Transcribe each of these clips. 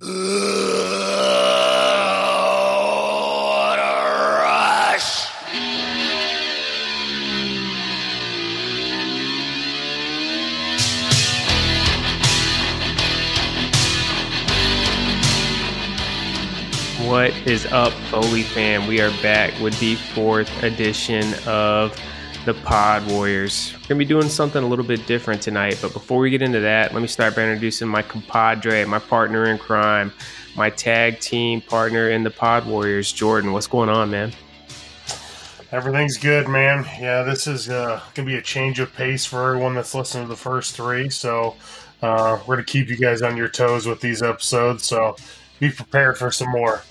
what is up, Foley fam? We are back with the fourth edition of the Pod Warriors. We're gonna be doing something a little bit different tonight, but before we get into that, let me start by introducing my compadre, my partner in crime, my tag team partner in the Pod Warriors, Jordan. What's going on, man? Everything's good, man. Yeah, this is uh, gonna be a change of pace for everyone that's listened to the first three. So uh, we're gonna keep you guys on your toes with these episodes. So be prepared for some more.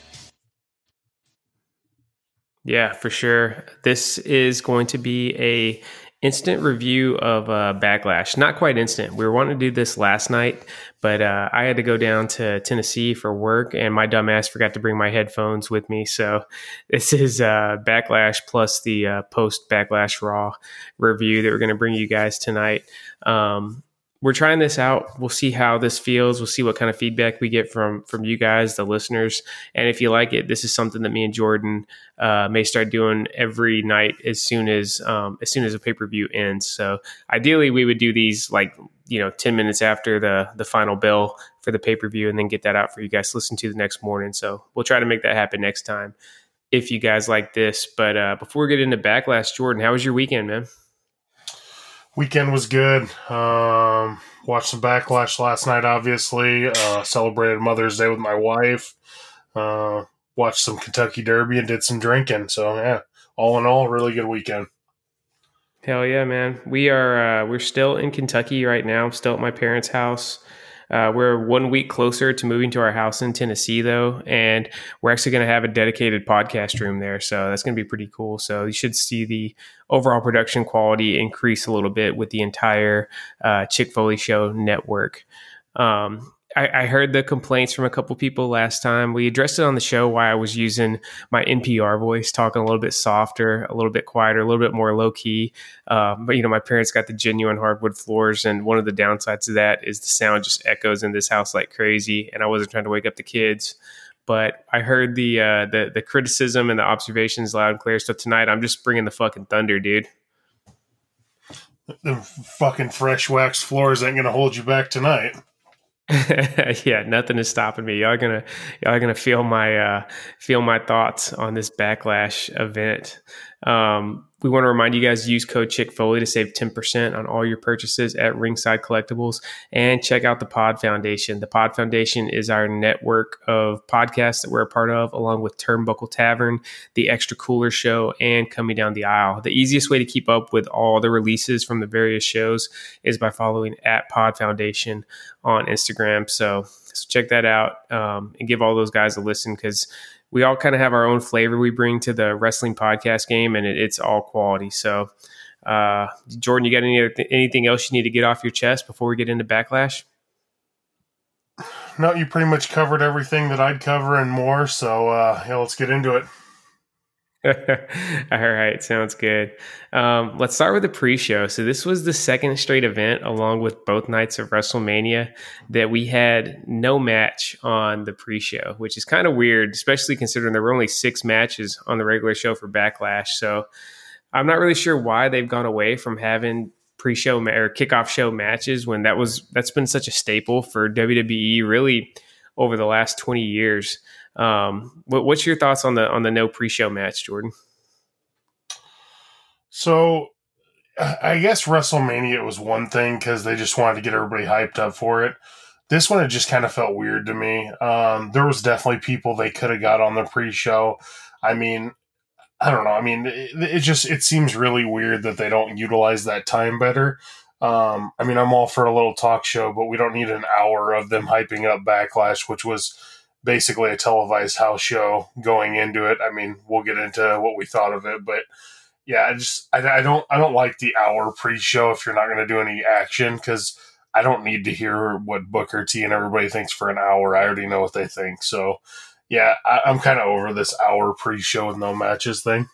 Yeah, for sure. This is going to be a instant review of uh, Backlash. Not quite instant. We were wanting to do this last night, but uh, I had to go down to Tennessee for work, and my dumbass forgot to bring my headphones with me. So this is uh, Backlash plus the uh, post Backlash Raw review that we're going to bring you guys tonight. Um, we're trying this out. We'll see how this feels. We'll see what kind of feedback we get from from you guys, the listeners. And if you like it, this is something that me and Jordan uh, may start doing every night as soon as um, as soon as a pay per view ends. So ideally, we would do these like you know ten minutes after the the final bell for the pay per view, and then get that out for you guys to listen to the next morning. So we'll try to make that happen next time if you guys like this. But uh, before we get into backlash, Jordan, how was your weekend, man? Weekend was good. Um, watched some backlash last night. Obviously, uh, celebrated Mother's Day with my wife. Uh, watched some Kentucky Derby and did some drinking. So yeah, all in all, really good weekend. Hell yeah, man! We are uh, we're still in Kentucky right now. Still at my parents' house. Uh, we're one week closer to moving to our house in Tennessee, though, and we're actually going to have a dedicated podcast room there. So that's going to be pretty cool. So you should see the overall production quality increase a little bit with the entire uh, Chick Foley Show network. Um, I, I, heard the complaints from a couple people last time. We addressed it on the show why I was using my NPR voice, talking a little bit softer, a little bit quieter, a little bit more low key. Um, but you know, my parents got the genuine hardwood floors, and one of the downsides of that is the sound just echoes in this house like crazy. And I wasn't trying to wake up the kids, but I heard the uh, the the criticism and the observations loud and clear. So tonight, I'm just bringing the fucking thunder, dude. The fucking fresh wax floors ain't gonna hold you back tonight. yeah, nothing is stopping me. Y'all gonna y'all gonna feel my uh, feel my thoughts on this backlash event. Um, we want to remind you guys use code Chick Foley to save 10% on all your purchases at Ringside Collectibles and check out the Pod Foundation. The Pod Foundation is our network of podcasts that we're a part of, along with Turnbuckle Tavern, the Extra Cooler Show, and Coming Down the Aisle. The easiest way to keep up with all the releases from the various shows is by following at Pod Foundation on Instagram. So, so check that out um, and give all those guys a listen because we all kind of have our own flavor we bring to the wrestling podcast game, and it, it's all quality. So, uh, Jordan, you got any anything else you need to get off your chest before we get into backlash? No, you pretty much covered everything that I'd cover and more. So, uh, yeah, let's get into it. All right, sounds good. Um, let's start with the pre-show. So this was the second straight event, along with both nights of WrestleMania, that we had no match on the pre-show, which is kind of weird, especially considering there were only six matches on the regular show for Backlash. So I'm not really sure why they've gone away from having pre-show ma- or kickoff show matches when that was that's been such a staple for WWE really over the last 20 years. Um, what, what's your thoughts on the on the no pre-show match, Jordan? So, I guess WrestleMania was one thing because they just wanted to get everybody hyped up for it. This one, it just kind of felt weird to me. Um, there was definitely people they could have got on the pre-show. I mean, I don't know. I mean, it, it, just it seems really weird that they don't utilize that time better. Um, I mean, I'm all for a little talk show, but we don't need an hour of them hyping up Backlash, which was basically a televised house show going into it. I mean, we'll get into what we thought of it, but yeah, I just I, I don't I don't like the hour pre-show if you're not going to do any action because I don't need to hear what Booker T and everybody thinks for an hour. I already know what they think. So yeah, I, I'm kind of over this hour pre-show with no matches thing.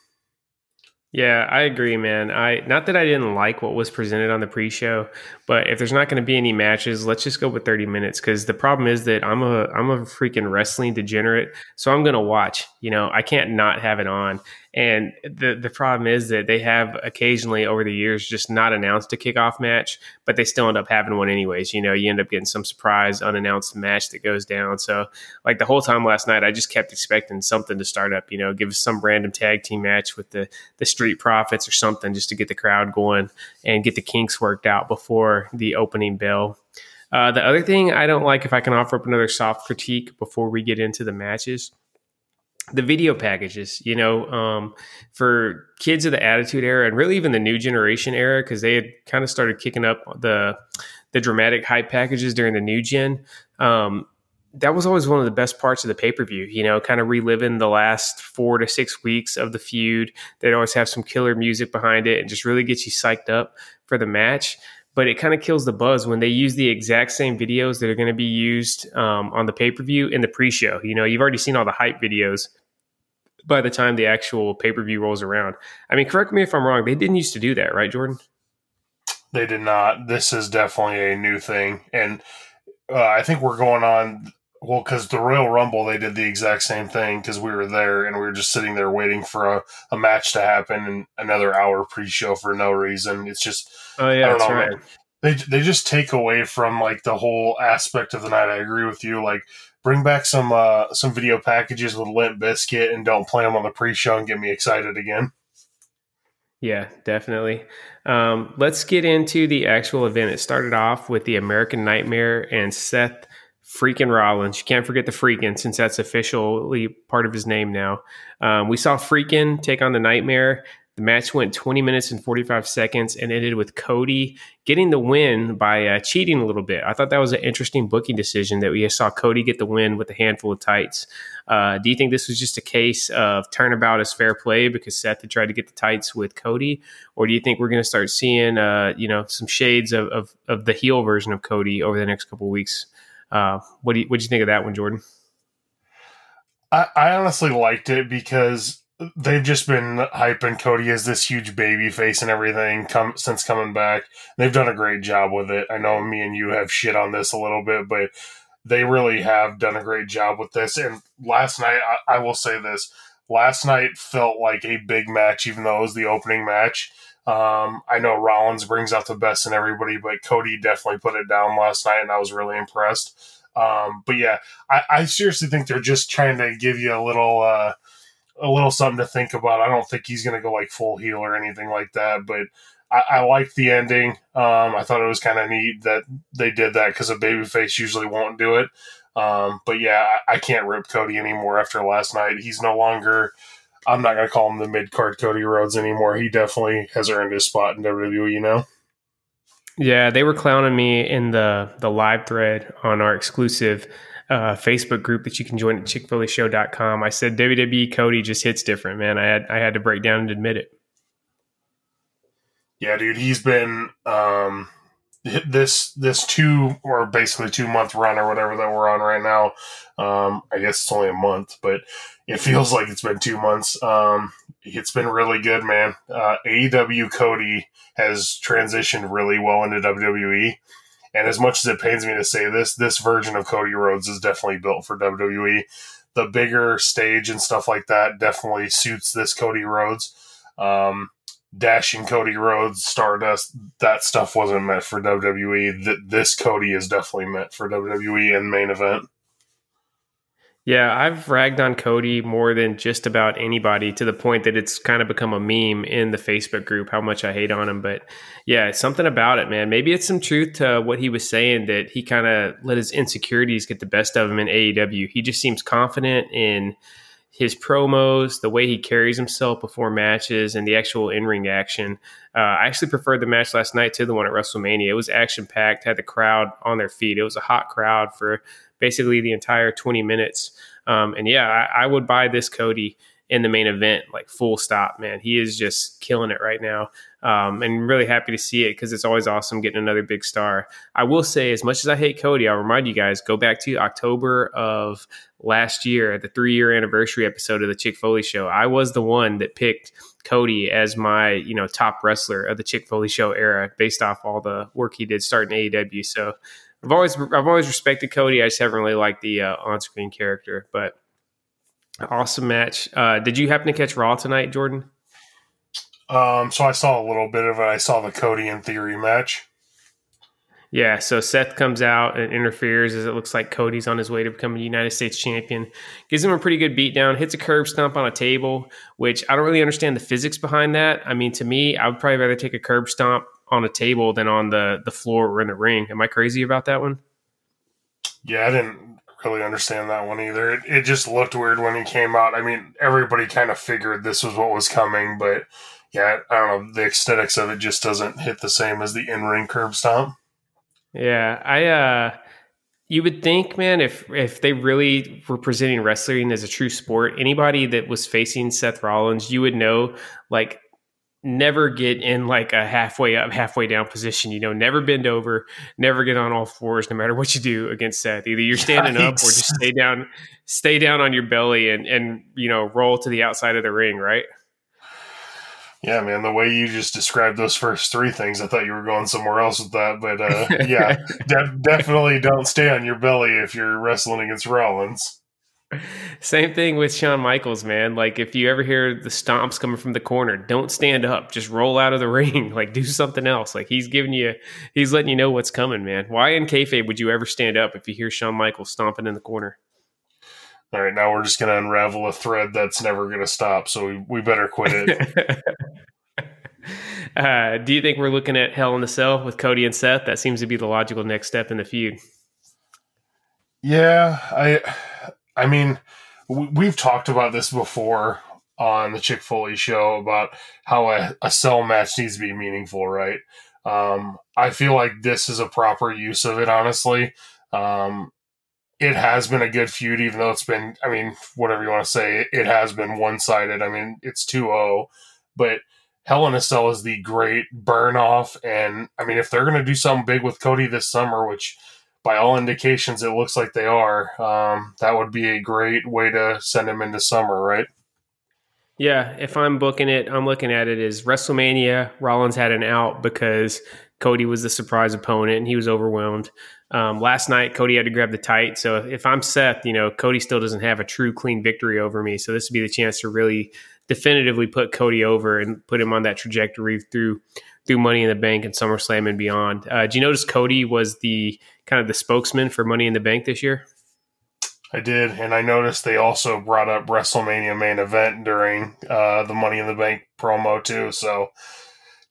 Yeah, I agree, man. I not that I didn't like what was presented on the pre-show, but if there's not going to be any matches, let's just go with 30 minutes because the problem is that I'm a I'm a freaking wrestling degenerate, so I'm going to watch. You know, I can't not have it on. And the the problem is that they have occasionally over the years just not announced a kickoff match, but they still end up having one anyways. You know, you end up getting some surprise unannounced match that goes down. So like the whole time last night, I just kept expecting something to start up. You know, give us some random tag team match with the the Street Profits or something just to get the crowd going and get the kinks worked out before the opening bell. Uh, the other thing I don't like, if I can offer up another soft critique before we get into the matches the video packages, you know, um, for kids of the Attitude Era and really even the new generation era, because they had kind of started kicking up the the dramatic hype packages during the new gen. Um, that was always one of the best parts of the pay per view, you know, kind of reliving the last four to six weeks of the feud. They'd always have some killer music behind it and just really get you psyched up for the match but it kind of kills the buzz when they use the exact same videos that are going to be used um, on the pay per view in the pre show. You know, you've already seen all the hype videos by the time the actual pay per view rolls around. I mean, correct me if I'm wrong. They didn't used to do that, right, Jordan? They did not. This is definitely a new thing, and uh, I think we're going on. Well, because the Royal Rumble, they did the exact same thing because we were there and we were just sitting there waiting for a, a match to happen and another hour pre-show for no reason. It's just, oh yeah, that's know, right. They they just take away from like the whole aspect of the night. I agree with you. Like bring back some uh, some video packages with Limp Bizkit and don't play them on the pre-show and get me excited again. Yeah, definitely. Um, let's get into the actual event. It started off with the American Nightmare and Seth freaking Rollins. You can't forget the freaking since that's officially part of his name now. Um, we saw freaking take on the Nightmare. The match went 20 minutes and 45 seconds and ended with Cody getting the win by uh, cheating a little bit. I thought that was an interesting booking decision that we saw Cody get the win with a handful of tights. Uh, do you think this was just a case of turnabout as fair play because Seth had tried to get the tights with Cody, or do you think we're going to start seeing, uh, you know, some shades of, of, of, the heel version of Cody over the next couple weeks? Uh, what do you what do you think of that one, Jordan? I, I honestly liked it because they've just been hyping Cody as this huge baby face and everything come since coming back. They've done a great job with it. I know me and you have shit on this a little bit, but they really have done a great job with this. And last night, I, I will say this: last night felt like a big match, even though it was the opening match. Um, I know Rollins brings out the best in everybody, but Cody definitely put it down last night, and I was really impressed. Um, but yeah, I, I, seriously think they're just trying to give you a little. Uh, a little something to think about. I don't think he's going to go like full heel or anything like that, but I, I liked the ending. Um, I thought it was kind of neat that they did that because a babyface usually won't do it. Um, but yeah, I, I, can't rip Cody anymore after last night. He's no longer. I'm not going to call him the mid card Cody Rhodes anymore. He definitely has earned his spot in WWE. You know. Yeah, they were clowning me in the the live thread on our exclusive uh, Facebook group that you can join at chickfoleyshow.com. I said WWE Cody just hits different, man. I had I had to break down and admit it. Yeah, dude, he's been um, this this two or basically two month run or whatever that we're on right now. Um, I guess it's only a month, but it feels like it's been two months. Um, it's been really good, man. Uh, AEW Cody has transitioned really well into WWE. And as much as it pains me to say this, this version of Cody Rhodes is definitely built for WWE. The bigger stage and stuff like that definitely suits this Cody Rhodes. Um, dashing Cody Rhodes, Stardust, that stuff wasn't meant for WWE. this Cody is definitely meant for WWE and main event. Yeah, I've ragged on Cody more than just about anybody to the point that it's kind of become a meme in the Facebook group how much I hate on him. But yeah, something about it, man. Maybe it's some truth to what he was saying that he kind of let his insecurities get the best of him in AEW. He just seems confident in his promos, the way he carries himself before matches, and the actual in ring action. Uh, I actually preferred the match last night to the one at WrestleMania. It was action packed, had the crowd on their feet. It was a hot crowd for basically the entire 20 minutes. Um, and yeah, I, I, would buy this Cody in the main event, like full stop, man. He is just killing it right now. Um, and really happy to see it because it's always awesome getting another big star. I will say, as much as I hate Cody, I'll remind you guys go back to October of last year, the three year anniversary episode of the Chick Foley show. I was the one that picked Cody as my you know top wrestler of the Chick Foley show era based off all the work he did starting AEW. So I've always I've always respected Cody. I just haven't really liked the uh, on screen character, but awesome match. Uh, did you happen to catch Raw tonight, Jordan? Um, so I saw a little bit of it. I saw the Cody and theory match. Yeah, so Seth comes out and interferes as it looks like Cody's on his way to becoming the United States champion. Gives him a pretty good beatdown, hits a curb stomp on a table, which I don't really understand the physics behind that. I mean, to me, I would probably rather take a curb stomp on a table than on the, the floor or in the ring. Am I crazy about that one? Yeah, I didn't really understand that one either. It, it just looked weird when he came out. I mean, everybody kind of figured this was what was coming, but yeah, I don't know. The aesthetics of it just doesn't hit the same as the in ring curb stomp. Yeah, I uh you would think, man, if if they really were presenting wrestling as a true sport, anybody that was facing Seth Rollins, you would know like never get in like a halfway up, halfway down position. You know, never bend over, never get on all fours, no matter what you do against Seth. Either you're standing up or just stay down, stay down on your belly and and you know roll to the outside of the ring, right? Yeah, man, the way you just described those first three things, I thought you were going somewhere else with that. But uh, yeah, de- definitely don't stay on your belly if you're wrestling against Rollins. Same thing with Shawn Michaels, man. Like if you ever hear the stomps coming from the corner, don't stand up. Just roll out of the ring. Like do something else. Like he's giving you, he's letting you know what's coming, man. Why in kayfabe would you ever stand up if you hear Shawn Michaels stomping in the corner? All right, now we're just going to unravel a thread that's never going to stop. So we, we better quit it. uh, do you think we're looking at Hell in the Cell with Cody and Seth? That seems to be the logical next step in the feud. Yeah, I, I mean, we've talked about this before on the Chick Foley show about how a, a cell match needs to be meaningful, right? Um, I feel like this is a proper use of it, honestly. Um, it has been a good feud, even though it's been, I mean, whatever you want to say, it has been one sided. I mean, it's 2 0, but Hell in a Cell is the great burn off. And I mean, if they're going to do something big with Cody this summer, which by all indications it looks like they are, um, that would be a great way to send him into summer, right? Yeah, if I'm booking it, I'm looking at it as WrestleMania. Rollins had an out because Cody was the surprise opponent and he was overwhelmed. Um, last night, Cody had to grab the tight. So if I'm Seth, you know, Cody still doesn't have a true clean victory over me. So this would be the chance to really definitively put Cody over and put him on that trajectory through through Money in the Bank and SummerSlam and beyond. Uh, do you notice Cody was the kind of the spokesman for Money in the Bank this year? I did, and I noticed they also brought up WrestleMania main event during uh, the Money in the Bank promo too. So,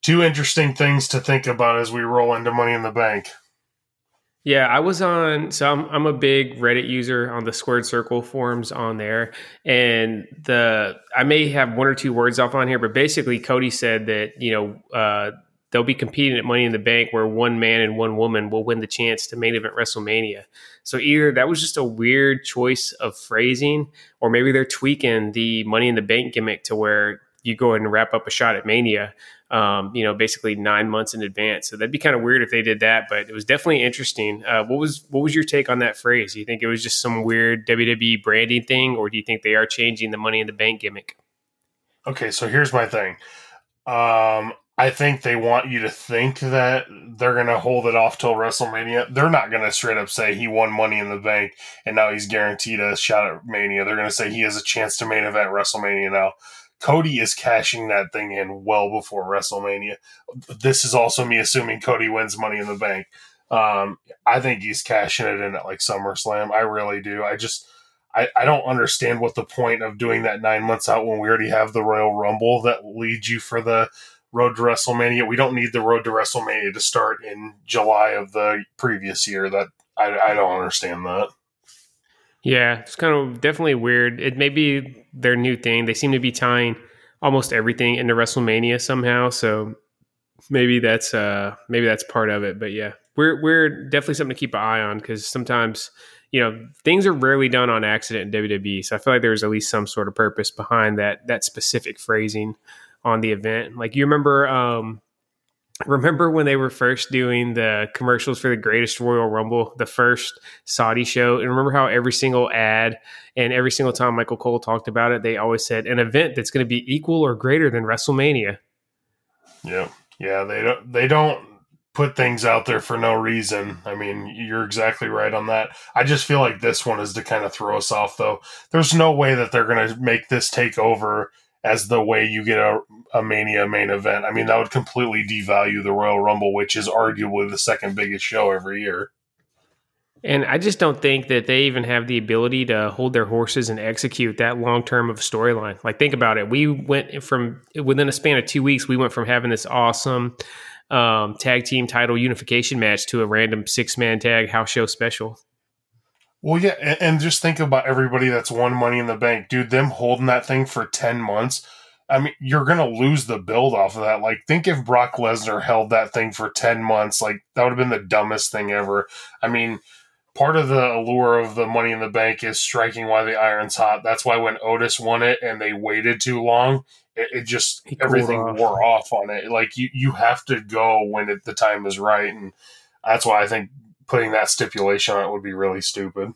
two interesting things to think about as we roll into Money in the Bank. Yeah, I was on. So I'm I'm a big Reddit user on the Squared Circle forums on there, and the I may have one or two words off on here, but basically Cody said that you know uh, they'll be competing at Money in the Bank, where one man and one woman will win the chance to main event WrestleMania. So either that was just a weird choice of phrasing, or maybe they're tweaking the Money in the Bank gimmick to where you go ahead and wrap up a shot at Mania um, you know, basically nine months in advance. So that'd be kind of weird if they did that, but it was definitely interesting. Uh, what was what was your take on that phrase? Do you think it was just some weird WWE branding thing, or do you think they are changing the Money in the Bank gimmick? Okay, so here's my thing. Um, I think they want you to think that they're going to hold it off till WrestleMania. They're not going to straight up say he won Money in the Bank and now he's guaranteed a shot at Mania. They're going to say he has a chance to main event WrestleMania now. Cody is cashing that thing in well before WrestleMania. This is also me assuming Cody wins Money in the Bank. Um, I think he's cashing it in at like SummerSlam. I really do. I just I, I don't understand what the point of doing that nine months out when we already have the Royal Rumble that leads you for the road to WrestleMania. We don't need the road to WrestleMania to start in July of the previous year. That I, I don't understand that. Yeah, it's kind of definitely weird. It may be their new thing. They seem to be tying almost everything into WrestleMania somehow. So maybe that's uh maybe that's part of it. But yeah, we're we're definitely something to keep an eye on because sometimes you know, things are rarely done on accident in WWE. So I feel like there's at least some sort of purpose behind that that specific phrasing on the event. Like you remember, um, remember when they were first doing the commercials for the greatest Royal Rumble, the first Saudi show, and remember how every single ad and every single time Michael Cole talked about it, they always said an event that's going to be equal or greater than WrestleMania. Yeah, yeah, they don't they don't put things out there for no reason. I mean, you're exactly right on that. I just feel like this one is to kind of throw us off, though. There's no way that they're going to make this take over as the way you get a, a Mania main event. I mean, that would completely devalue the Royal Rumble, which is arguably the second biggest show every year. And I just don't think that they even have the ability to hold their horses and execute that long term of storyline. Like, think about it. We went from within a span of two weeks, we went from having this awesome um, tag team title unification match to a random six man tag house show special. Well, yeah, and, and, just think about everybody that's won Money in the Bank, dude. Them holding that thing for ten months. I mean, you're gonna lose the build off of that. Like, think if Brock Lesnar held that thing for ten months, like that would have been the dumbest thing ever. I mean, part of the allure of the Money in the Bank is striking while the iron's hot. That's why when Otis won it and they waited too long, it, it just everything off. wore off on it. Like you, you have to go when it, the time is right, and that's why I think putting that stipulation on it would be really stupid.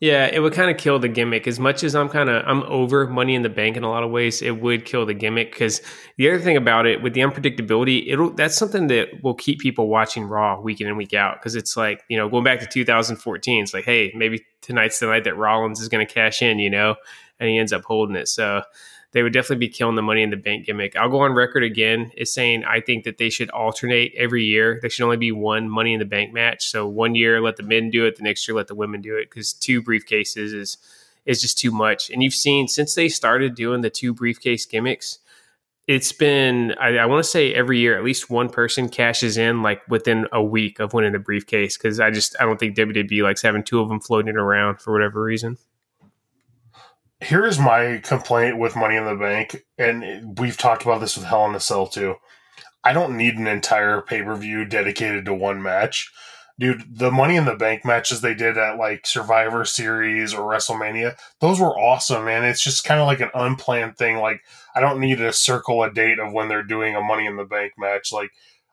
Yeah, it would kind of kill the gimmick. As much as I'm kind of I'm over Money in the Bank in a lot of ways, it would kill the gimmick because the other thing about it with the unpredictability, it'll that's something that will keep people watching Raw week in and week out because it's like you know going back to 2014, it's like hey maybe tonight's the night that Rollins is going to cash in, you know, and he ends up holding it. So they would definitely be killing the money in the bank gimmick. I'll go on record again as saying I think that they should alternate every year. There should only be one money in the bank match. So one year let the men do it, the next year let the women do it because two briefcases is is just too much. And you've seen since they started doing the two briefcase gimmicks, it's been I, I want to say every year at least one person cashes in like within a week of winning the briefcase because I just I don't think WWE likes having two of them floating around for whatever reason here's my complaint with Money in the Bank, and we've talked about this with Hell in a Cell too. I don't need an entire pay per view dedicated to one match. Dude, the Money in the Bank matches they did at like Survivor Series or WrestleMania, those were awesome, man. It's just kind of like an unplanned thing. Like, I don't need to circle a date of when they're doing a Money in the Bank match. Like,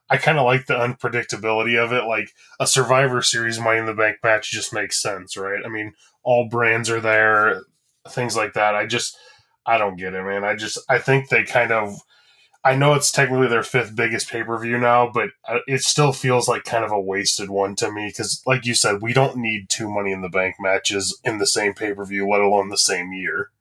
I kind of like the unpredictability of it. Like, a Survivor Series Money in the Bank match just makes sense, right? I mean, all brands are there things like that. I just I don't get it, man. I just I think they kind of I know it's technically their fifth biggest pay per view now, but uh, it still feels like kind of a wasted one to me because, like you said, we don't need two Money in the Bank matches in the same pay per view, let alone the same year.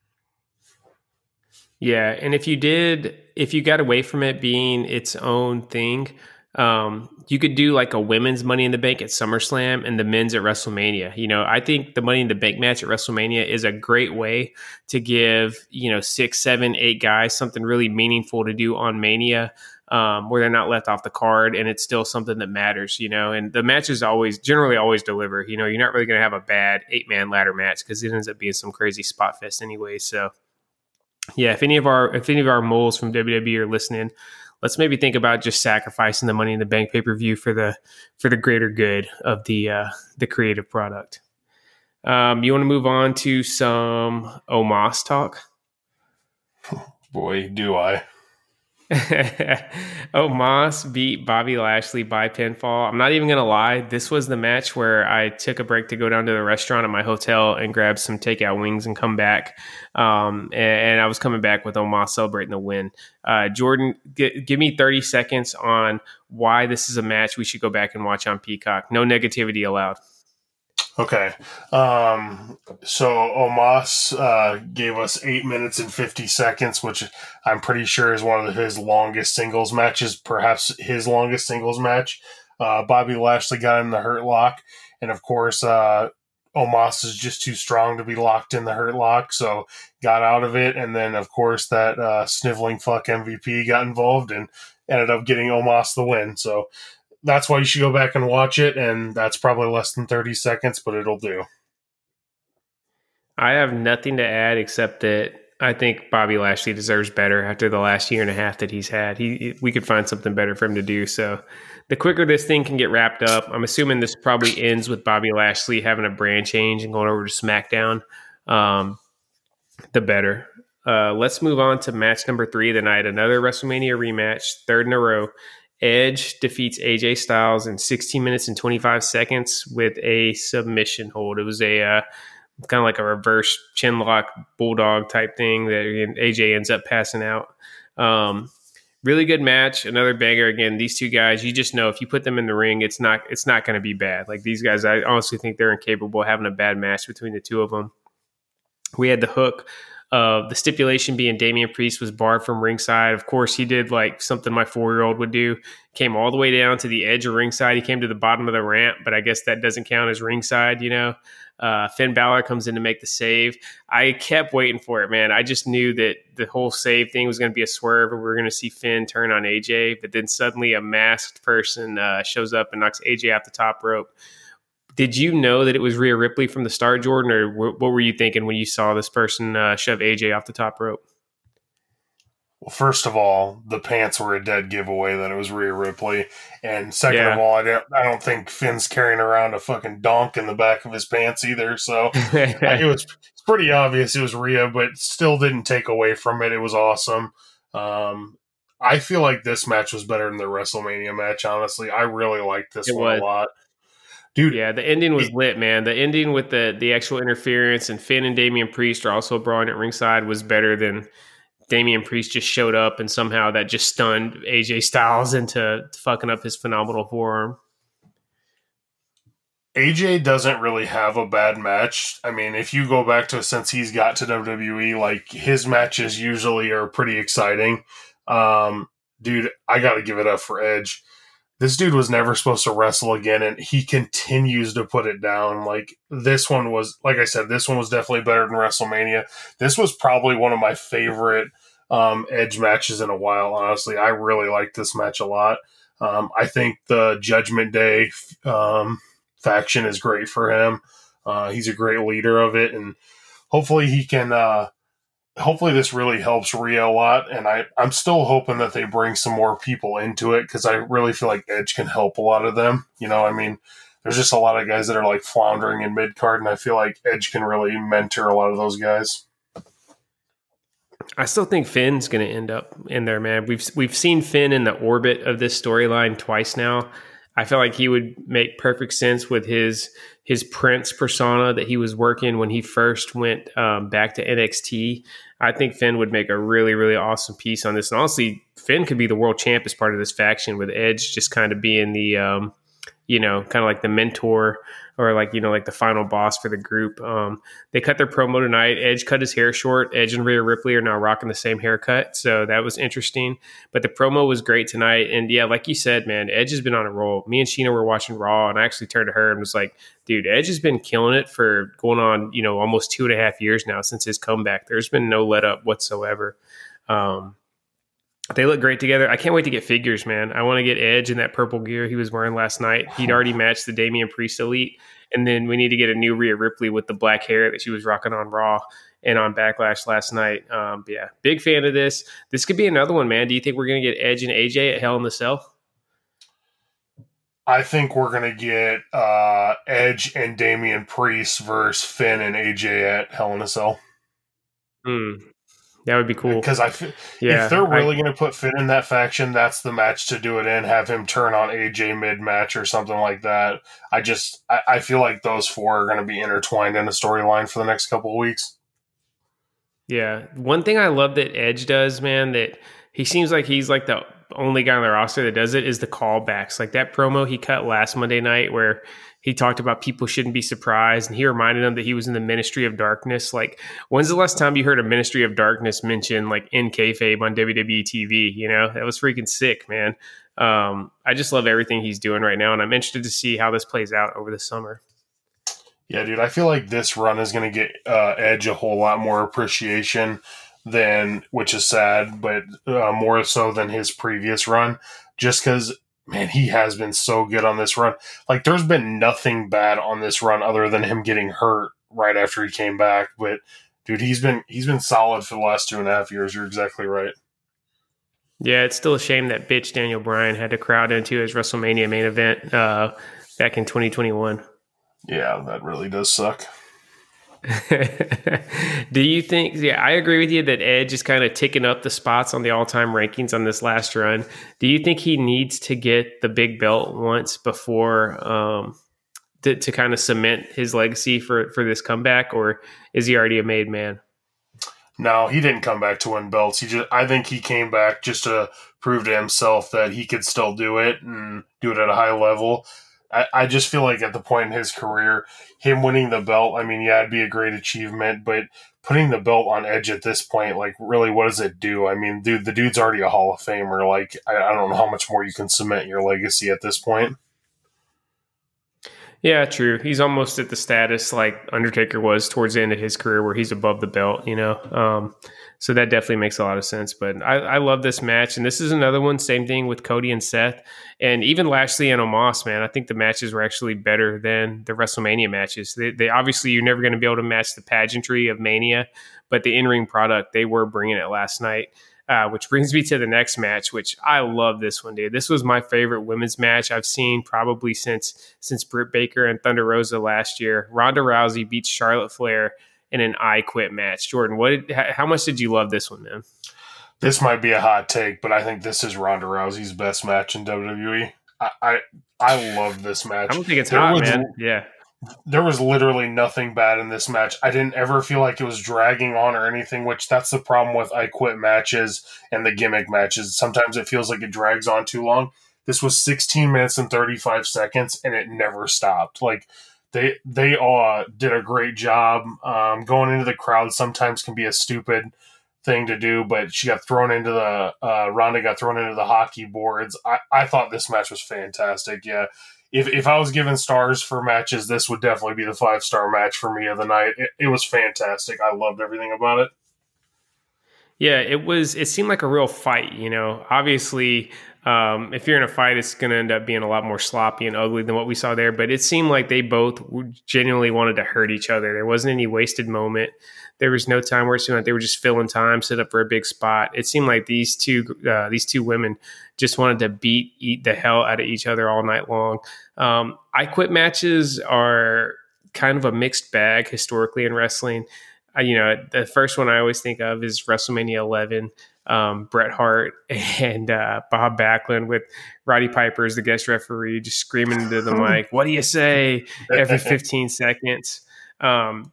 Yeah, and if you did, if you got away from it being its own thing, um, you could do like a women's Money in the Bank at SummerSlam and the men's at WrestleMania. You know, I think the Money in the Bank match at WrestleMania is a great way to give you know six, seven, eight guys something really meaningful to do on Mania. Um, where they're not left off the card and it's still something that matters, you know. And the matches always, generally, always deliver. You know, you're not really going to have a bad eight man ladder match because it ends up being some crazy spot fest anyway. So, yeah, if any of our if any of our moles from WWE are listening, let's maybe think about just sacrificing the money in the bank pay per view for the for the greater good of the uh, the creative product. Um, you want to move on to some Omos talk? Boy, do I. Omos beat Bobby Lashley by pinfall. I'm not even gonna lie. This was the match where I took a break to go down to the restaurant at my hotel and grab some takeout wings and come back. Um, and, and, I was coming back with Omos celebrating the win. Uh, Jordan, g- give me 30 seconds on why this is a match we should go back and watch on Peacock. No negativity allowed. Okay. Um, so Omos uh, gave us eight minutes and 50 seconds, which I'm pretty sure is one of his longest singles matches, perhaps his longest singles match. Uh, Bobby Lashley got in the hurt lock. And of course, uh, is just too strong to be locked in the hurt lock, so got out of it. And then, of course, that uh, sniveling fuck MVP got involved and ended up getting Omos the win. So that's why you should go back and watch it, and that's probably less than 30 seconds, but it'll do. I have nothing to add except that I think Bobby Lashley deserves better after the last year and a half that he's had. He we could find something better for him to do. So the quicker this thing can get wrapped up, I'm assuming this probably ends with Bobby Lashley having a brand change and going over to SmackDown. Um, the better. Uh, let's move on to match number three of the night. Another WrestleMania rematch, third in a row. Edge defeats AJ Styles in 16 minutes and 25 seconds with a submission hold. It was a uh, kind of like a reverse chin lock bulldog type thing that AJ ends up passing out. Um, really good match, another banger. Again, these two guys, you just know if you put them in the ring, it's not it's not going to be bad. Like these guys, I honestly think they're incapable of having a bad match between the two of them. We had the hook uh, the stipulation being Damian Priest was barred from ringside. Of course, he did like something my four year old would do. Came all the way down to the edge of ringside. He came to the bottom of the ramp, but I guess that doesn't count as ringside, you know. Uh, Finn Balor comes in to make the save. I kept waiting for it, man. I just knew that the whole save thing was going to be a swerve and we were going to see Finn turn on AJ. But then suddenly a masked person uh, shows up and knocks AJ off the top rope. Did you know that it was Rhea Ripley from the start, Jordan, or what were you thinking when you saw this person uh, shove AJ off the top rope? Well, first of all, the pants were a dead giveaway that it was Rhea Ripley, and second Yeah. of all, I don't, I don't think Finn's carrying around a fucking donk in the back of his pants either. So it was it's pretty obvious it was Rhea, but still didn't take away from it. It was awesome. Um, I feel like this match was better than the WrestleMania match. Honestly, I really liked this It one was. a lot, dude. yeah, the ending was lit, man. The ending with the the actual interference and Finn and Damian Priest are also brawling at ringside was better than Damian Priest just showed up and somehow that just stunned AJ Styles into fucking up his phenomenal forearm. AJ doesn't really have a bad match. I mean, if you go back to since he's got to WWE, like his matches usually are pretty exciting. Um, dude, I got to give it up for Edge. This dude was never supposed to wrestle again, and he continues to put it down. Like this one was, like I said, this one was definitely better than WrestleMania. This was probably one of my favorite um, Edge matches in a while. Honestly, I really liked this match a lot. Um, I think the Judgment Day um, faction is great for him. Uh, he's a great leader of it, and hopefully he can. Uh, hopefully this really helps Rhea a lot, and I I'm still hoping that they bring some more people into it because I really feel like Edge can help a lot of them. You know, I mean, there's just a lot of guys that are like floundering in mid card, and I feel like Edge can really mentor a lot of those guys. I still think Finn's going to end up in there, man. We've we've seen Finn in the orbit of this storyline twice now. I felt like he would make perfect sense with his his Prince persona that he was working when he first went um, back to NXT. I think Finn would make a really really awesome piece on this, and honestly, Finn could be the world champ as part of this faction with Edge just kind of being the um, you know kind of like the mentor or like you know like the final boss for the group. Um, they cut their promo tonight. Edge cut his hair short. Edge and Rhea Ripley are now rocking the same haircut, so that was interesting. But the promo was great tonight, and yeah, like you said, man, Edge has been on a roll. Me and Sheena were watching Raw, and I actually turned to her and was like, "Dude, Edge has been killing it for going on you know almost two and a half years now since his comeback. There's been no let up whatsoever." Um, they look great together. I can't wait to get figures, man. I want to get Edge in that purple gear he was wearing last night. He'd already matched the Damian Priest Elite. And then we need to get a new Rhea Ripley with the black hair that she was rocking on Raw and on Backlash last night. Um, yeah, big fan of this. This could be another one, man. Do you think we're going to get Edge and AJ at Hell in the Cell? I think we're gonna get uh, Edge and Damian Priest versus Finn and AJ at Hell in a Cell Hmm. That would be cool. because I Yeah, if they're really going to put Finn in that faction, that's the match to do it in. Have him turn on AJ mid match or something like that. I just I, I feel like those four are going to be intertwined in a storyline for the next couple of weeks. Yeah. One thing I love that Edge does, man, that he seems like he's like the only guy on the roster that does it is the callbacks. Like that promo he cut last Monday night where he talked about people shouldn't be surprised and he reminded them that he was in the Ministry of Darkness. Like, when's the last time you heard a Ministry of Darkness mentioned like in kayfabe on WWE TV? You know, that was freaking sick, man. Um, I just love everything he's doing right now, and I'm interested to see how this plays out over the summer. Yeah, dude, I feel like this run is going to get uh, Edge a whole lot more appreciation than, which is sad, but uh, more so than his previous run, just because, man, he has been so good on this run. Like, there's been nothing bad on this run other than him getting hurt right after he came back, but dude, he's been he's been solid for the last two and a half years. You're exactly right. Yeah, it's still a shame that bitch Daniel Bryan had to crowd into his WrestleMania main event uh, back in 2021. Yeah, that really does suck. Do you think? Yeah, I agree with you that Edge is kind of ticking up the spots on the all-time rankings on this last run. Do you think he needs to get the big belt once before um, to, to kind of cement his legacy for for this comeback, or is he already a made man? No, he didn't come back to win belts. He just I think he came back just to prove to himself that he could still do it and do it at a high level. I, I just feel like at the point in his career, him winning the belt, I mean, yeah, it'd be a great achievement, but putting the belt on Edge at this point, like, really, what does it do? I mean, dude, the dude's already a Hall of Famer. Like, I, I don't know how much more you can cement your legacy at this point. Yeah, true. He's almost at the status like Undertaker was towards the end of his career, where he's above the belt. You know, um, so that definitely makes a lot of sense. But I, I, love this match, and this is another one. Same thing with Cody and Seth, and even Lashley and Omos. Man, I think the matches were actually better than the WrestleMania matches. They, they obviously you're never going to be able to match the pageantry of Mania, but the in ring product they were bringing it last night. Uh, which brings me to the next match, which I love this one, dude. This was my favorite women's match I've seen probably since since Britt Baker and Thunder Rosa last year. Ronda Rousey beats Charlotte Flair in an I Quit match. Jordan, what? Did, how much did you love this one, man? This might be a hot take, but I think this is Ronda Rousey's best match in WWE. I I, I love this match. I don't think it's there hot, was, man. Yeah, there was literally nothing bad in this match. I didn't ever feel like it was dragging on or anything, which that's the problem with I quit matches and the gimmick matches. Sometimes it feels like it drags on too long. This was 16 minutes and 35 seconds and it never stopped. Like they they all did a great job. Um, going into the crowd sometimes can be a stupid thing to do, but she got thrown into the uh, Ronda got thrown into the hockey boards. I, I thought this match was fantastic. Yeah, if, if I was given stars for matches, this would definitely be the five star match for me of the night. It, it was fantastic. I loved everything about it. Yeah, it was. It seemed like a real fight. You know, obviously, um, if you're in a fight, it's going to end up being a lot more sloppy and ugly than what we saw there. But it seemed like they both genuinely wanted to hurt each other. There wasn't any wasted moment. There was no time where it seemed like they were just filling time, set up for a big spot. It seemed like these two uh, these two women just wanted to beat eat the hell out of each other all night long. Um, I quit matches are kind of a mixed bag historically in wrestling. Uh, you know, the first one I always think of is WrestleMania 11. Um, Bret Hart and uh, Bob Backlund with Roddy Piper as the guest referee, just screaming into the mic, "What do you say?" every 15 seconds. Um,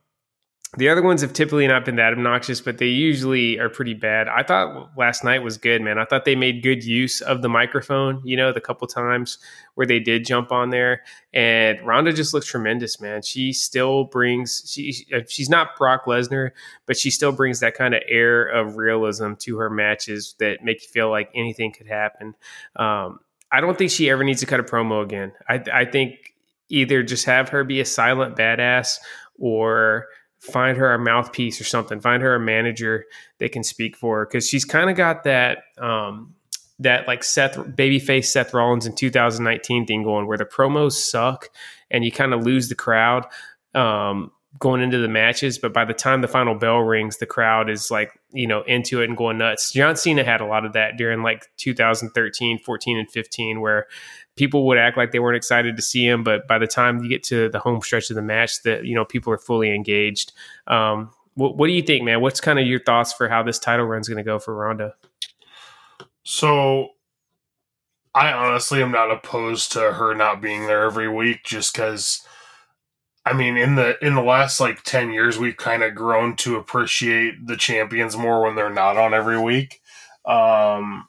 the other ones have typically not been that obnoxious, but they usually are pretty bad. I thought last night was good, man. I thought they made good use of the microphone, you know, the couple times where they did jump on there. And Ronda just looks tremendous, man. She still brings she uh, she's not Brock Lesnar, but she still brings that kind of air of realism to her matches that make you feel like anything could happen. Um, I don't think she ever needs to cut a promo again. I, I think either just have her be a silent badass or find her a mouthpiece or something find her a manager that can speak for her because she's kind of got that um, that like Seth babyface Seth Rollins in 2019 thing going where the promos suck and you kind of lose the crowd um, going into the matches, but by the time the final bell rings, the crowd is like you know into it and going nuts. John Cena had a lot of that during like 2013, 14, and 15, where people would act like they weren't excited to see him, but by the time you get to the home stretch of the match, that you know people are fully engaged. Um, what, what, do you think, man? What's kind of your thoughts for how this title run is going to go for Ronda? So, I honestly am not opposed to her not being there every week, just because. I mean, in the in the last like ten years, we've kind of grown to appreciate the champions more when they're not on every week. Um,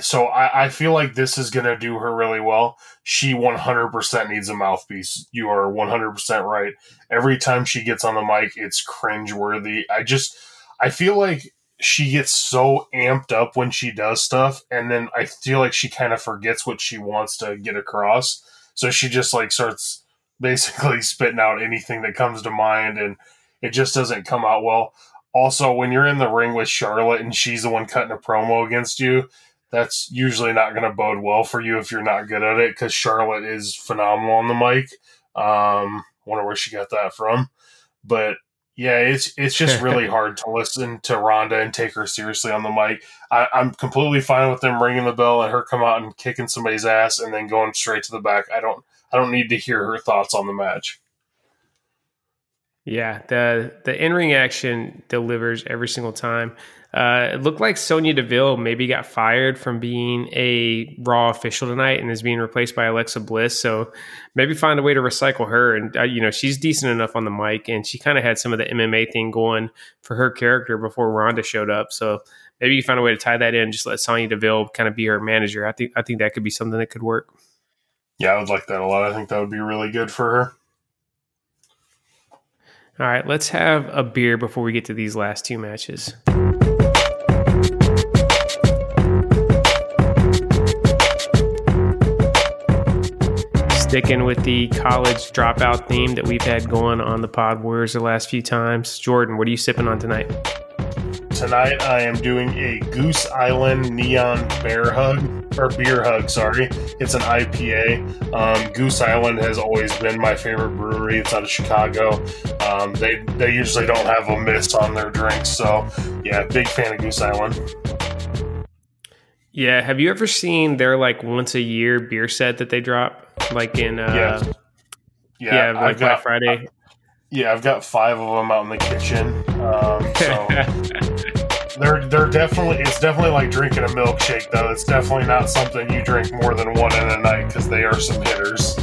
so I, I feel like this is going to do her really well. She 100% needs a mouthpiece. You are 100% right. Every time she gets on the mic, it's cringeworthy. I just, I feel like she gets so amped up when she does stuff, and then I feel like she kind of forgets what she wants to get across. So she just like starts basically spitting out anything that comes to mind, and it just doesn't come out well. Also, when you're in the ring with Charlotte and she's the one cutting a promo against you, that's usually not going to bode well for you if you're not good at it because Charlotte is phenomenal on the mic. Um, wonder where she got that from, but Yeah, it's it's just really hard to listen to Ronda and take her seriously on the mic. I, I'm completely fine with them ringing the bell and her come out and kicking somebody's ass and then going straight to the back. I don't I don't need to hear her thoughts on the match. Yeah, the the in ring action delivers every single time. Uh, it looked like Sonya Deville maybe got fired from being a Raw official tonight and is being replaced by Alexa Bliss. So maybe find a way to recycle her. And uh, you know she's decent enough on the mic, and she kind of had some of the MMA thing going for her character before Ronda showed up. So maybe you find a way to tie that in. Just let Sonya Deville kind of be her manager. I think I think that could be something that could work. Yeah, I would like that a lot. I think that would be really good for her. All right, let's have a beer before we get to these last two matches. Sticking with the college dropout theme that we've had going on the Pod Warriors the last few times. Jordan, what are you sipping on tonight? Tonight I am doing a Goose Island Neon Bear Hug or Beer Hug. Sorry, it's an IPA. Um, Goose Island has always been my favorite brewery. It's out of Chicago. Um, they they usually don't have a miss on their drinks, so yeah, big fan of Goose Island. Yeah, have you ever seen their like once a year beer set that they drop, like in uh, Yes. yeah, like I've Black got Friday? yeah, I've got five of them out in the kitchen. Um, so they're they're definitely it's definitely like drinking a milkshake though. It's definitely not something you drink more than one in a night because they are some hitters.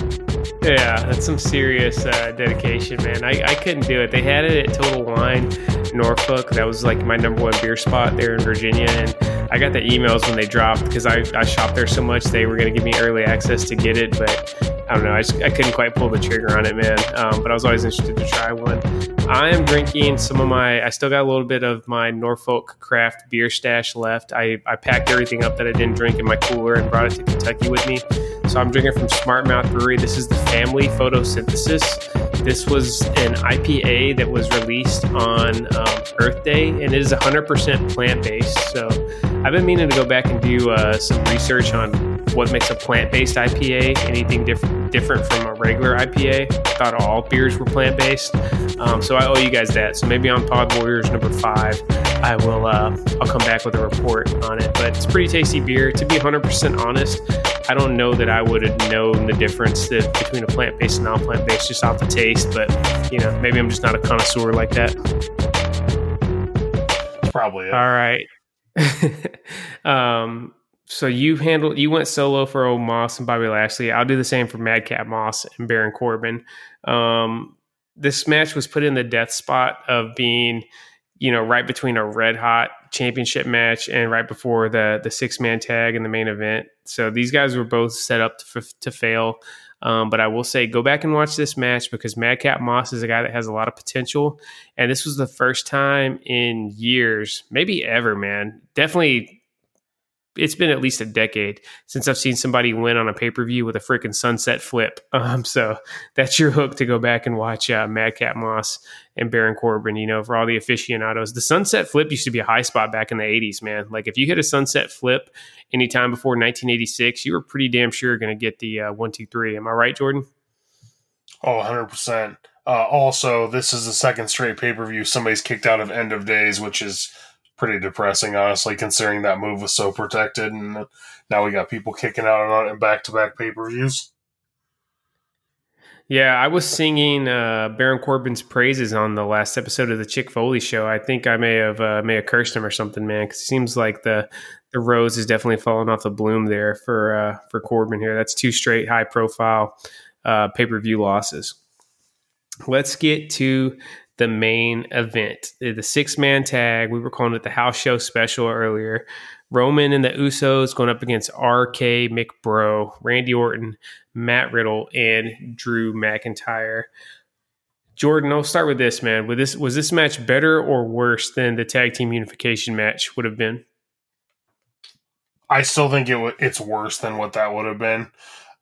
Yeah, that's some serious uh, dedication, man. I, I couldn't do it. They had it at Total Wine Norfolk. That was like my number one beer spot there in Virginia. And I got the emails when they dropped because I, I shopped there so much. They were going to give me early access to get it, but I don't know. I, just, I couldn't quite pull the trigger on it, man. Um, but I was always interested to try one. I am drinking some of my, I still got a little bit of my Norfolk craft beer stash left. I, I packed everything up that I didn't drink in my cooler and brought it to Kentucky with me. So I'm drinking from Smart Mouth Brewery. This is the Family Photosynthesis. This was an IPA that was released on um, Earth Day, and it is 100% plant based. So I've been meaning to go back and do uh, some research on what makes a plant based IPA. Anything different different from a regular IPA. I thought all beers were plant based. Um, so I owe you guys that. So maybe on Pod Warriors number five, I will uh, I'll come back with a report on it. But it's pretty tasty beer. To be 100% honest, I don't know that I would have known the difference that, between a plant based and non plant based just off the taste. But you know, maybe I'm just not a connoisseur like that. Probably it. All right. um, so you handled you went solo for Omos and Bobby Lashley. I'll do the same for Madcap Moss and Baron Corbin. Um, this match was put in the death spot of being, you know, right between a red hot championship match and right before the the six man tag in the main event. So these guys were both set up to, to fail. Um, but I will say, go back and watch this match because Madcap Moss is a guy that has a lot of potential. And this was the first time in years, maybe ever, man. Definitely, it's been at least a decade since I've seen somebody win on a pay per view with a freaking sunset flip. Um, so that's your hook to go back and watch uh, Madcap Moss and Baron Corbin. You know, for all the aficionados, the sunset flip used to be a high spot back in the 80s, man. Like if you hit a sunset flip anytime before 1986, you were pretty damn sure going to get the uh, one, two, three. Am I right, Jordan? Oh, 100%. Uh, also, this is the second straight pay per view somebody's kicked out of End of Days, which is pretty depressing, honestly, considering that move was so protected. And now we got people kicking out on it in back to back pay per views. Yeah, I was singing uh, Baron Corbin's praises on the last episode of the Chick Foley show. I think I may have uh, may have cursed him or something, man. Because it seems like the the rose is definitely falling off the bloom there for uh, for Corbin here. That's two straight high profile uh, pay per view losses. Let's get to the main event, the six man tag. We were calling it the house show special earlier. Roman and the Usos going up against RK McBro, Randy Orton, Matt Riddle, and Drew McIntyre. Jordan, I'll start with this, man. With this, was this match better or worse than the tag team unification match would have been? I still think it w- it's worse than what that would have been.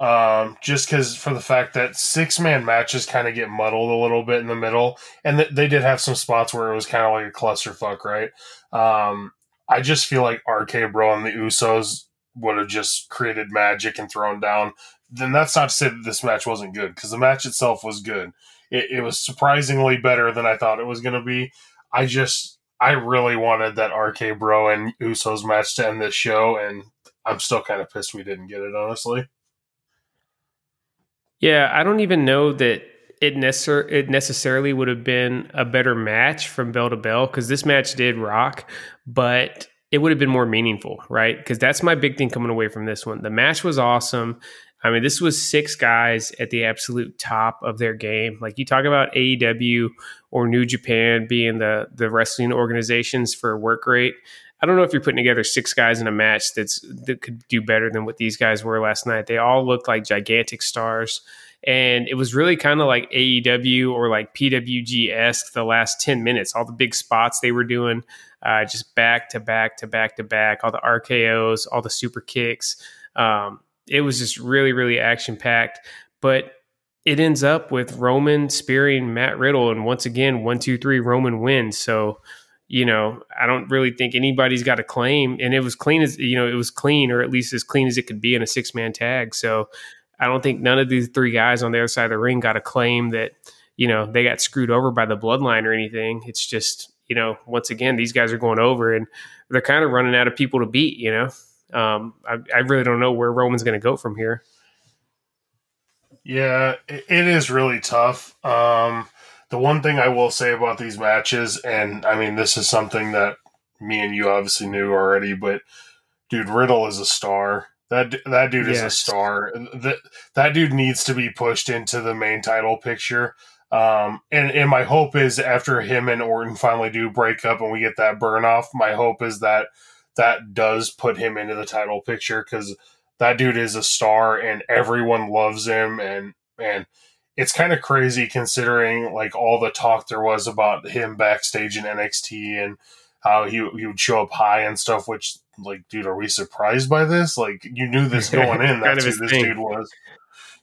Um, just because for the fact that six man matches kind of get muddled a little bit in the middle, and th- they did have some spots where it was kind of like a clusterfuck, right? Um, I just feel like RK Bro and the Usos would have just created magic and thrown down. Then that's not to say that this match wasn't good because the match itself was good. it, it was surprisingly better than I thought it was going to be. I just I really wanted that RK Bro and Usos match to end this show, and I'm still kind of pissed we didn't get it, honestly. Yeah, I don't even know that it, necessar- it necessarily would have been a better match from bell to bell because this match did rock, but it would have been more meaningful, right? Because that's my big thing coming away from this one. The match was awesome. I mean, this was six guys at the absolute top of their game. Like you talk about AEW or New Japan being the the wrestling organizations for work rate. I don't know if you're putting together six guys in a match that's that could do better than what these guys were last night. They all looked like gigantic stars. And it was really kind of like AEW or like PWG esque the last 10 minutes. All the big spots they were doing, uh, just back to back to back to back, all the RKOs, all the super kicks. Um, it was just really, really action packed. But it ends up with Roman spearing Matt Riddle. And once again, one, two, three, Roman wins. So you know, I don't really think anybody's got a claim. And it was clean as, you know, it was clean or at least as clean as it could be in a six man tag. So I don't think none of these three guys on the other side of the ring got a claim that, you know, they got screwed over by the bloodline or anything. It's just, you know, once again, these guys are going over and they're kind of running out of people to beat, you know. Um, I, I really don't know where Roman's going to go from here. Yeah, it is really tough. Um, the one thing I will say about these matches, and I mean, this is something that me and you obviously knew already, but dude, Riddle is a star. That that dude yes. is a star. That that dude needs to be pushed into the main title picture. Um, and and my hope is after him and Orton finally do break up and we get that burn off, my hope is that that does put him into the title picture because that dude is a star and everyone loves him and and it's kind of crazy considering like all the talk there was about him backstage in NXT and how he he would show up high and stuff. Which like, dude, are we surprised by this? Like, you knew this going in. That's who this thing. dude was.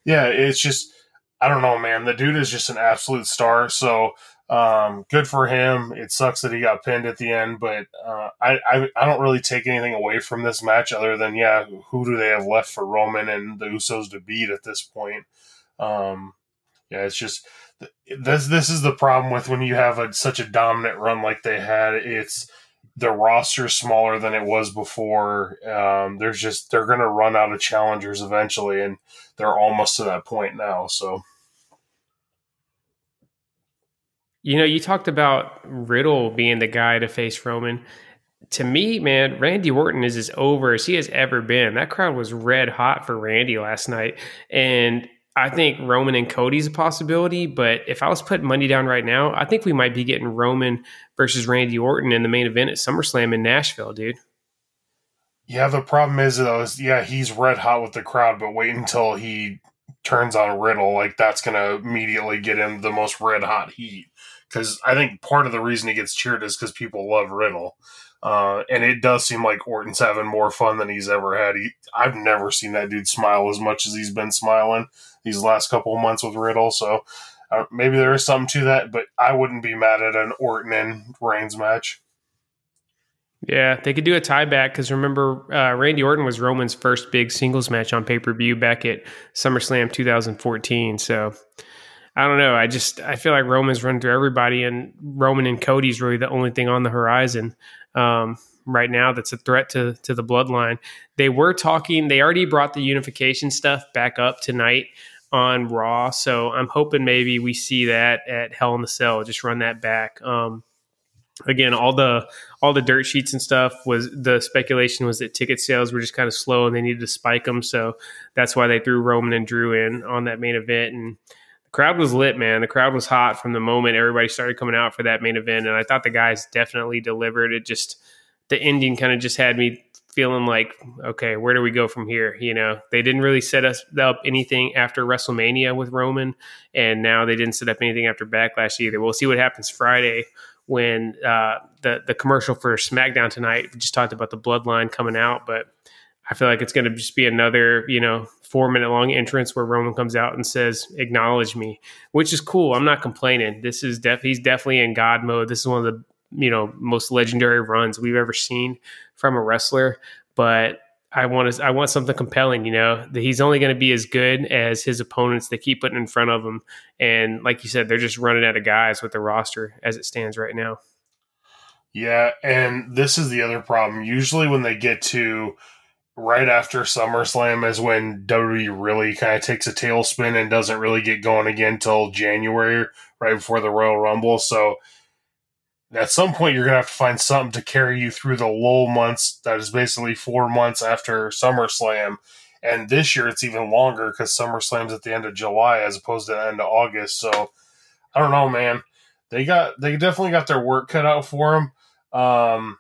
Yeah, it's just I don't know, man. The dude is just an absolute star. So um, good for him. It sucks that he got pinned at the end, but uh, I, I I don't really take anything away from this match other than yeah, who do they have left for Roman and the Usos to beat at this point? Um, yeah, it's just this. This is the problem with when you have a, such a dominant run like they had. It's the roster smaller than it was before. Um, there's just they're going to run out of challengers eventually, and they're almost to that point now. So. You know, you talked about Riddle being the guy to face Roman. To me, man, Randy Orton is as over as he has ever been. That crowd was red hot for Randy last night. And I think Roman and Cody's a possibility, but if I was putting money down right now, I think we might be getting Roman versus Randy Orton in the main event at SummerSlam in Nashville, dude. Yeah, the problem is though, is yeah, he's red hot with the crowd, but wait until he turns on Riddle, like that's gonna immediately get him the most red hot heat. Because I think part of the reason he gets cheered is because people love Riddle. Uh, and it does seem like Orton's having more fun than he's ever had. He, I've never seen that dude smile as much as he's been smiling these last couple of months with Riddle. So uh, maybe there is something to that, but I wouldn't be mad at an Orton and Reigns match. Yeah, they could do a tie back because remember, uh, Randy Orton was Roman's first big singles match on pay per view back at SummerSlam 2014. So I don't know. I just I feel like Roman's run through everybody, and Roman and Cody's really the only thing on the horizon um, right now that's a threat to to the bloodline. They were talking. They already brought the unification stuff back up tonight on Raw, so I'm hoping maybe we see that at Hell in the Cell. Just run that back. Um, again, all the all the dirt sheets and stuff was the speculation was that ticket sales were just kind of slow and they needed to spike them, so that's why they threw Roman and Drew in on that main event and crowd was lit, man. The crowd was hot from the moment everybody started coming out for that main event, and I thought the guys definitely delivered. It just the ending kind of just had me feeling like, okay, where do we go from here? You know, they didn't really set us up anything after WrestleMania with Roman, and now they didn't set up anything after Backlash either. We'll see what happens Friday when uh, the the commercial for SmackDown tonight. We just talked about the Bloodline coming out, but I feel like it's going to just be another, you know, four minute long entrance where Roman comes out and says, "Acknowledge me," which is cool. I'm not complaining. This is def he's definitely in God mode. This is one of the you know most legendary runs we've ever seen from a wrestler. But I want to, I want something compelling. You know, that he's only going to be as good as his opponents they keep putting in front of him. And like you said, they're just running out of guys with the roster as it stands right now. Yeah, and this is the other problem. Usually, when they get to right after SummerSlam, is when WWE really kind of takes a tailspin and doesn't really get going again until January, right before the Royal Rumble. So, at some point, you're going to have to find something to carry you through the lull months. That is basically four months after SummerSlam. And this year, it's even longer because SummerSlam's at the end of July as opposed to the end of August. So, I don't know, man. They got they definitely got their work cut out for them. Um,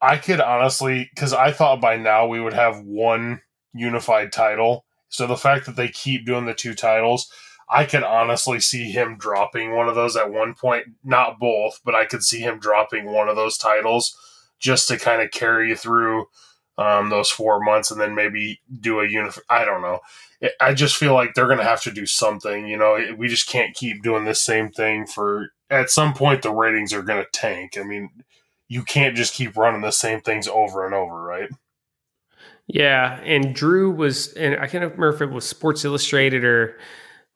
I could honestly, because I thought by now we would have one unified title. So the fact that they keep doing the two titles, I could honestly see him dropping one of those at one point. Not both, but I could see him dropping one of those titles just to kind of carry you through um, those four months and then maybe do a unif. I don't know. I just feel like they're going to have to do something. You know, we just can't keep doing the same thing for. At some point, the ratings are going to tank. I mean, you can't just keep running the same things over and over, right? Yeah, and Drew was, and I can't remember if it was Sports Illustrated or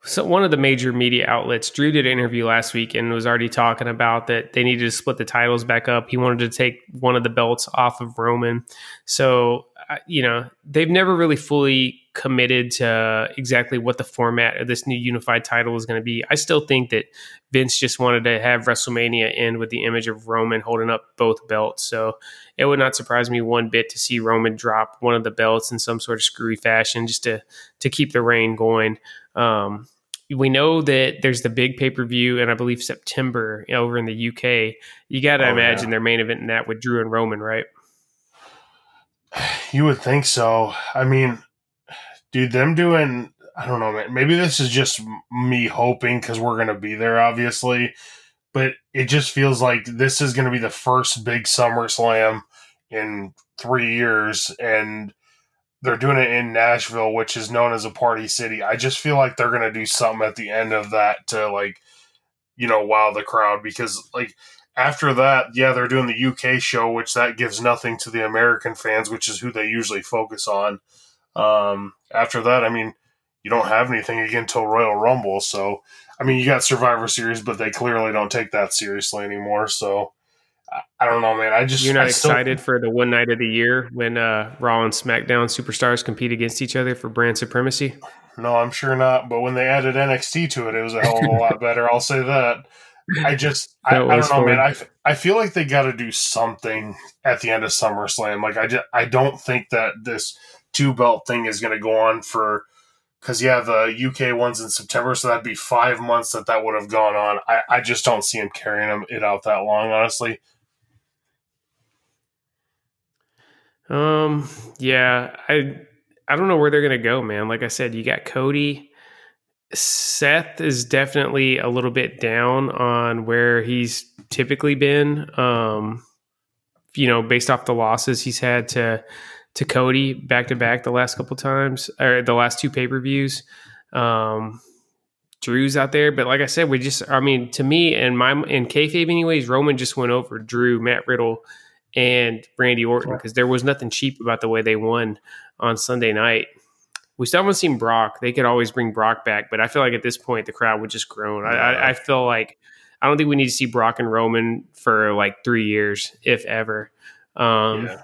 so one of the major media outlets. Drew did an interview last week and was already talking about that they needed to split the titles back up. He wanted to take one of the belts off of Roman. So, you know, they've never really fully committed to exactly what the format of this new unified title is going to be. I still think that Vince just wanted to have WrestleMania end with the image of Roman holding up both belts. So it would not surprise me one bit to see Roman drop one of the belts in some sort of screwy fashion just to to keep the reign going. Um, we know that there's the big pay per view, and I believe September over in the UK. You got to oh, imagine yeah. their main event in that with Drew and Roman, right? You would think so. I mean, dude, them doing I don't know, man. Maybe this is just me hoping because we're gonna be there, obviously. But it just feels like this is gonna be the first big SummerSlam in three years, and they're doing it in Nashville, which is known as a party city. I just feel like they're gonna do something at the end of that to like, you know, wow the crowd because like after that, yeah, they're doing the UK show, which that gives nothing to the American fans, which is who they usually focus on. Um, after that, I mean, you don't have anything again until Royal Rumble. So, I mean, you got Survivor Series, but they clearly don't take that seriously anymore. So, I, I don't know, man. I just you're not I excited still, for the one night of the year when uh, Raw and SmackDown superstars compete against each other for brand supremacy. No, I'm sure not. But when they added NXT to it, it was a hell of a lot better. I'll say that. I just, I, I, don't know, man. I, I feel like they got to do something at the end of SummerSlam. Like I just, I don't think that this two belt thing is going to go on for because yeah, the UK one's in September, so that'd be five months that that would have gone on. I, I just don't see him carrying them, it out that long, honestly. Um, yeah, I I don't know where they're gonna go, man. Like I said, you got Cody. Seth is definitely a little bit down on where he's typically been. Um, you know, based off the losses he's had to to Cody back to back the last couple times or the last two pay per views. Um, Drew's out there, but like I said, we just I mean to me and my in kayfabe anyways, Roman just went over Drew, Matt Riddle, and Randy Orton because there was nothing cheap about the way they won on Sunday night. We still haven't seen Brock. They could always bring Brock back, but I feel like at this point the crowd would just groan. I, I, I feel like I don't think we need to see Brock and Roman for like three years, if ever. Um, yeah.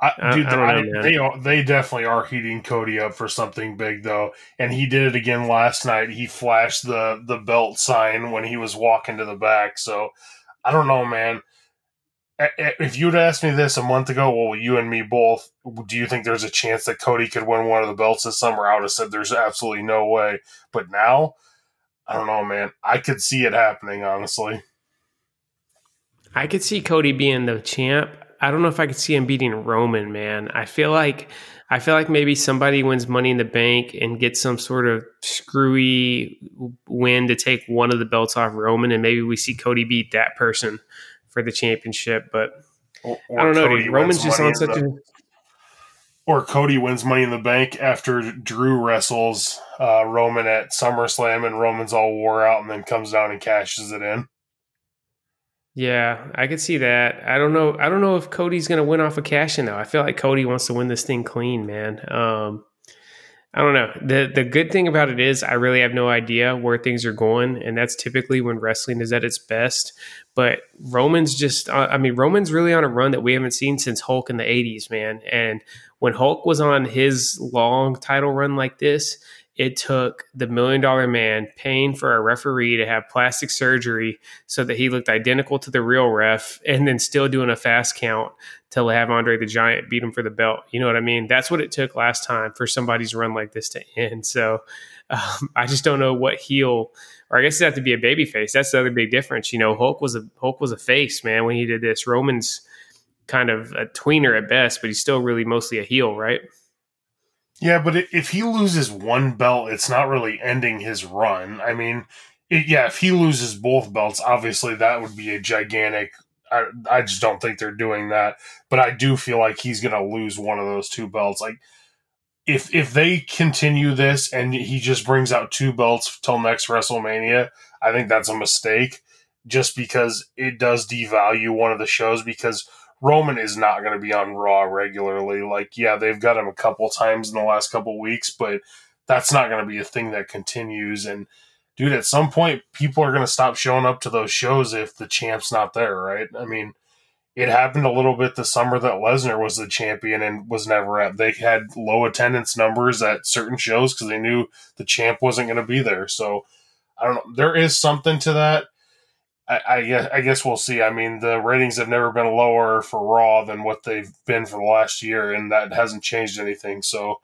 I, dude, I, know, they are, they definitely are heating Cody up for something big though, and he did it again last night. He flashed the the belt sign when he was walking to the back. So I don't know, man. If you'd asked me this a month ago, well, you and me both, do you think there's a chance that Cody could win one of the belts this summer? I would have said there's absolutely no way. But now, I don't know, man. I could see it happening, honestly. I could see Cody being the champ. I don't know if I could see him beating Roman, man. I feel like I feel like maybe somebody wins Money in the Bank and gets some sort of screwy win to take one of the belts off Roman, and maybe we see Cody beat that person for the championship. But or, or I don't know, dude. Roman's just on such the, a. Or Cody wins Money in the Bank after Drew wrestles uh, Roman at SummerSlam, and Roman's all wore out, and then comes down and cashes it in. Yeah, I could see that. I don't know. I don't know if Cody's going to win off a of cash in though. I feel like Cody wants to win this thing clean, man. Um, I don't know. the The good thing about it is, I really have no idea where things are going, and that's typically when wrestling is at its best. But Roman's just, uh, I mean, Roman's really on a run that we haven't seen since Hulk in the '80s, man. And when Hulk was on his long title run like this, it took the million dollar man paying for a referee to have plastic surgery so that he looked identical to the real ref and then still doing a fast count to have Andre the Giant beat him for the belt. You know what I mean? That's what it took last time for somebody's run like this to end. So um, I just don't know what heel, or I guess it have to be a baby face. That's the other big difference. You know, Hulk was a Hulk was a face man when he did this. Roman's kind of a tweener at best, but he's still really mostly a heel, right? Yeah, but if he loses one belt, it's not really ending his run. I mean, it, yeah, if he loses both belts, obviously that would be a gigantic. I, I just don't think they're doing that. But I do feel like he's going to lose one of those two belts. Like, if if they continue this and he just brings out two belts till next WrestleMania, I think that's a mistake. Just because it does devalue one of the shows because Roman is not going to be on Raw regularly. Like, yeah, they've got him a couple times in the last couple weeks, but that's not going to be a thing that continues. And dude, at some point, people are going to stop showing up to those shows if the champ's not there, right? I mean, it happened a little bit the summer that Lesnar was the champion and was never at. They had low attendance numbers at certain shows because they knew the champ wasn't going to be there. So I don't know. There is something to that. I, I, guess I guess we'll see. I mean, the ratings have never been lower for Raw than what they've been for the last year, and that hasn't changed anything. So,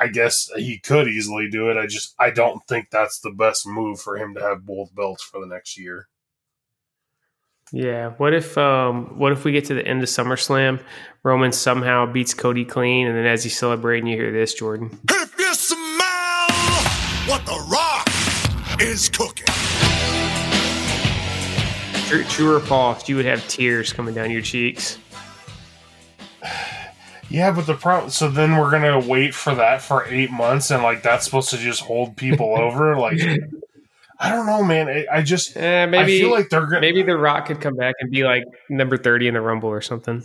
I guess he could easily do it. I just I don't think that's the best move for him to have both belts for the next year. Yeah. What if um what if we get to the end of SummerSlam, Roman somehow beats Cody clean, and then as he's celebrating, you hear this, Jordan. If you smell what the Rock is cooking. True, true or false? You would have tears coming down your cheeks. Yeah, but the problem. So then we're gonna wait for that for eight months, and like that's supposed to just hold people over. Like, I don't know, man. I, I just eh, maybe I feel like they're gonna, maybe the Rock could come back and be like number thirty in the Rumble or something.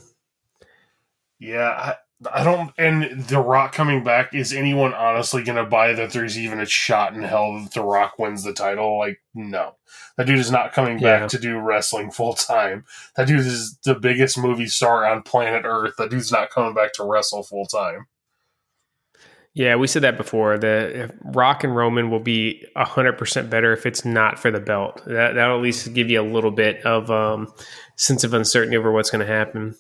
Yeah, I don't. And The Rock coming back, is anyone honestly going to buy that there's even a shot in hell that The Rock wins the title? Like, no. That dude is not coming back yeah. to do wrestling full time. That dude is the biggest movie star on planet Earth. That dude's not coming back to wrestle full time. Yeah, we said that before. The Rock and Roman will be hundred percent better if it's not for the belt. That that'll at least give you a little bit of um, sense of uncertainty over what's going to happen.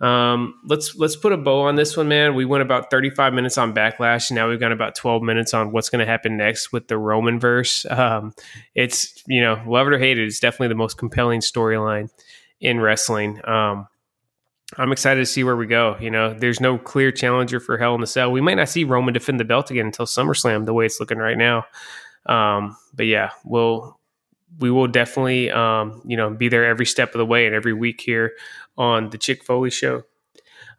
Um, let's let's put a bow on this one, man. We went about 35 minutes on Backlash, and now we've got about 12 minutes on what's going to happen next with the Roman verse. Um, it's you know, love it or hate it, it's definitely the most compelling storyline in wrestling. Um, I'm excited to see where we go. You know, there's no clear challenger for Hell in the Cell. We might not see Roman defend the belt again until SummerSlam, the way it's looking right now. Um, but yeah, we'll we will definitely um, you know be there every step of the way and every week here on the Chick Foley Show.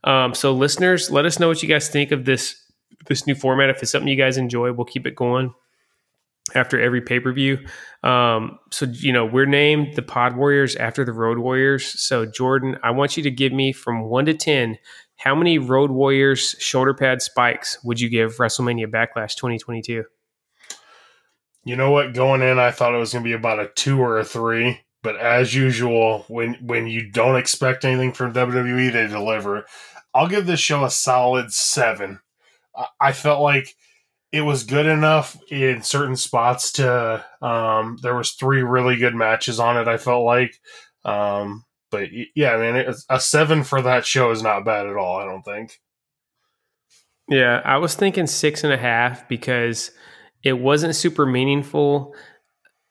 Um, so, listeners, let us know what you guys think of this this new format. If it's something you guys enjoy, we'll keep it going after every pay per view. Um, so, you know, we're named the Pod Warriors after the Road Warriors. So, Jordan, I want you to give me from one to 10 how many Road Warriors shoulder pad spikes would you give WrestleMania Backlash 2022? You know what? Going in, I thought it was going to be about a two or a three. But as usual, when when you don't expect anything from WWE, they deliver. I'll give this show a solid seven. I felt like it was good enough in certain spots to. Um, there was three really good matches on it. I felt like, um, but yeah, I mean, a seven for that show is not bad at all. I don't think. Yeah, I was thinking six and a half because it wasn't super meaningful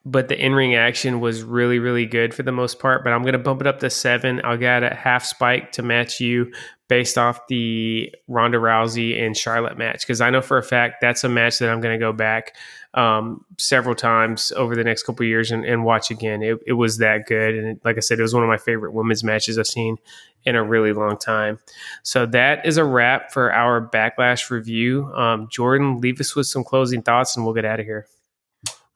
but the in ring action was really, really good for the most part. But I'm going to bump it up to seven. I'll get a half spike to match you based off the Ronda Rousey and Charlotte match because I know for a fact that's a match that I'm going to go back um, several times over the next couple years and, and, watch again. It, it, was that good, and it, like I said, it was one of my favorite women's matches I've seen in a really long time. So that is a wrap for our backlash review. Um, Jordan, leave us with some closing thoughts, and we'll get out of here.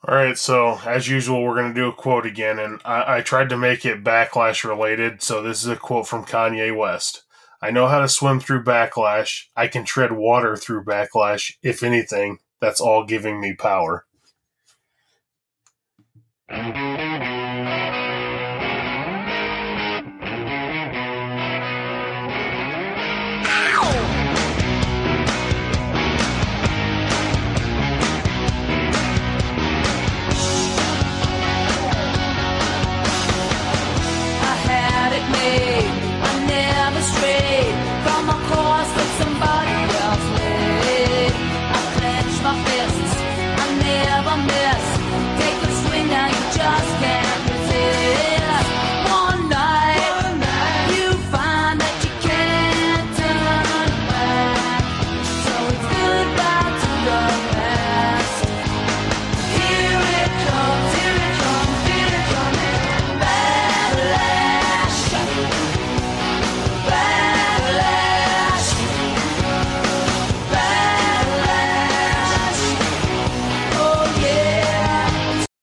All right, so as usual, we're going to do a quote again, and I, I tried to make it backlash related. So this is a quote from Kanye West. I know how to swim through backlash. I can tread water through backlash. If anything, that's all giving me power.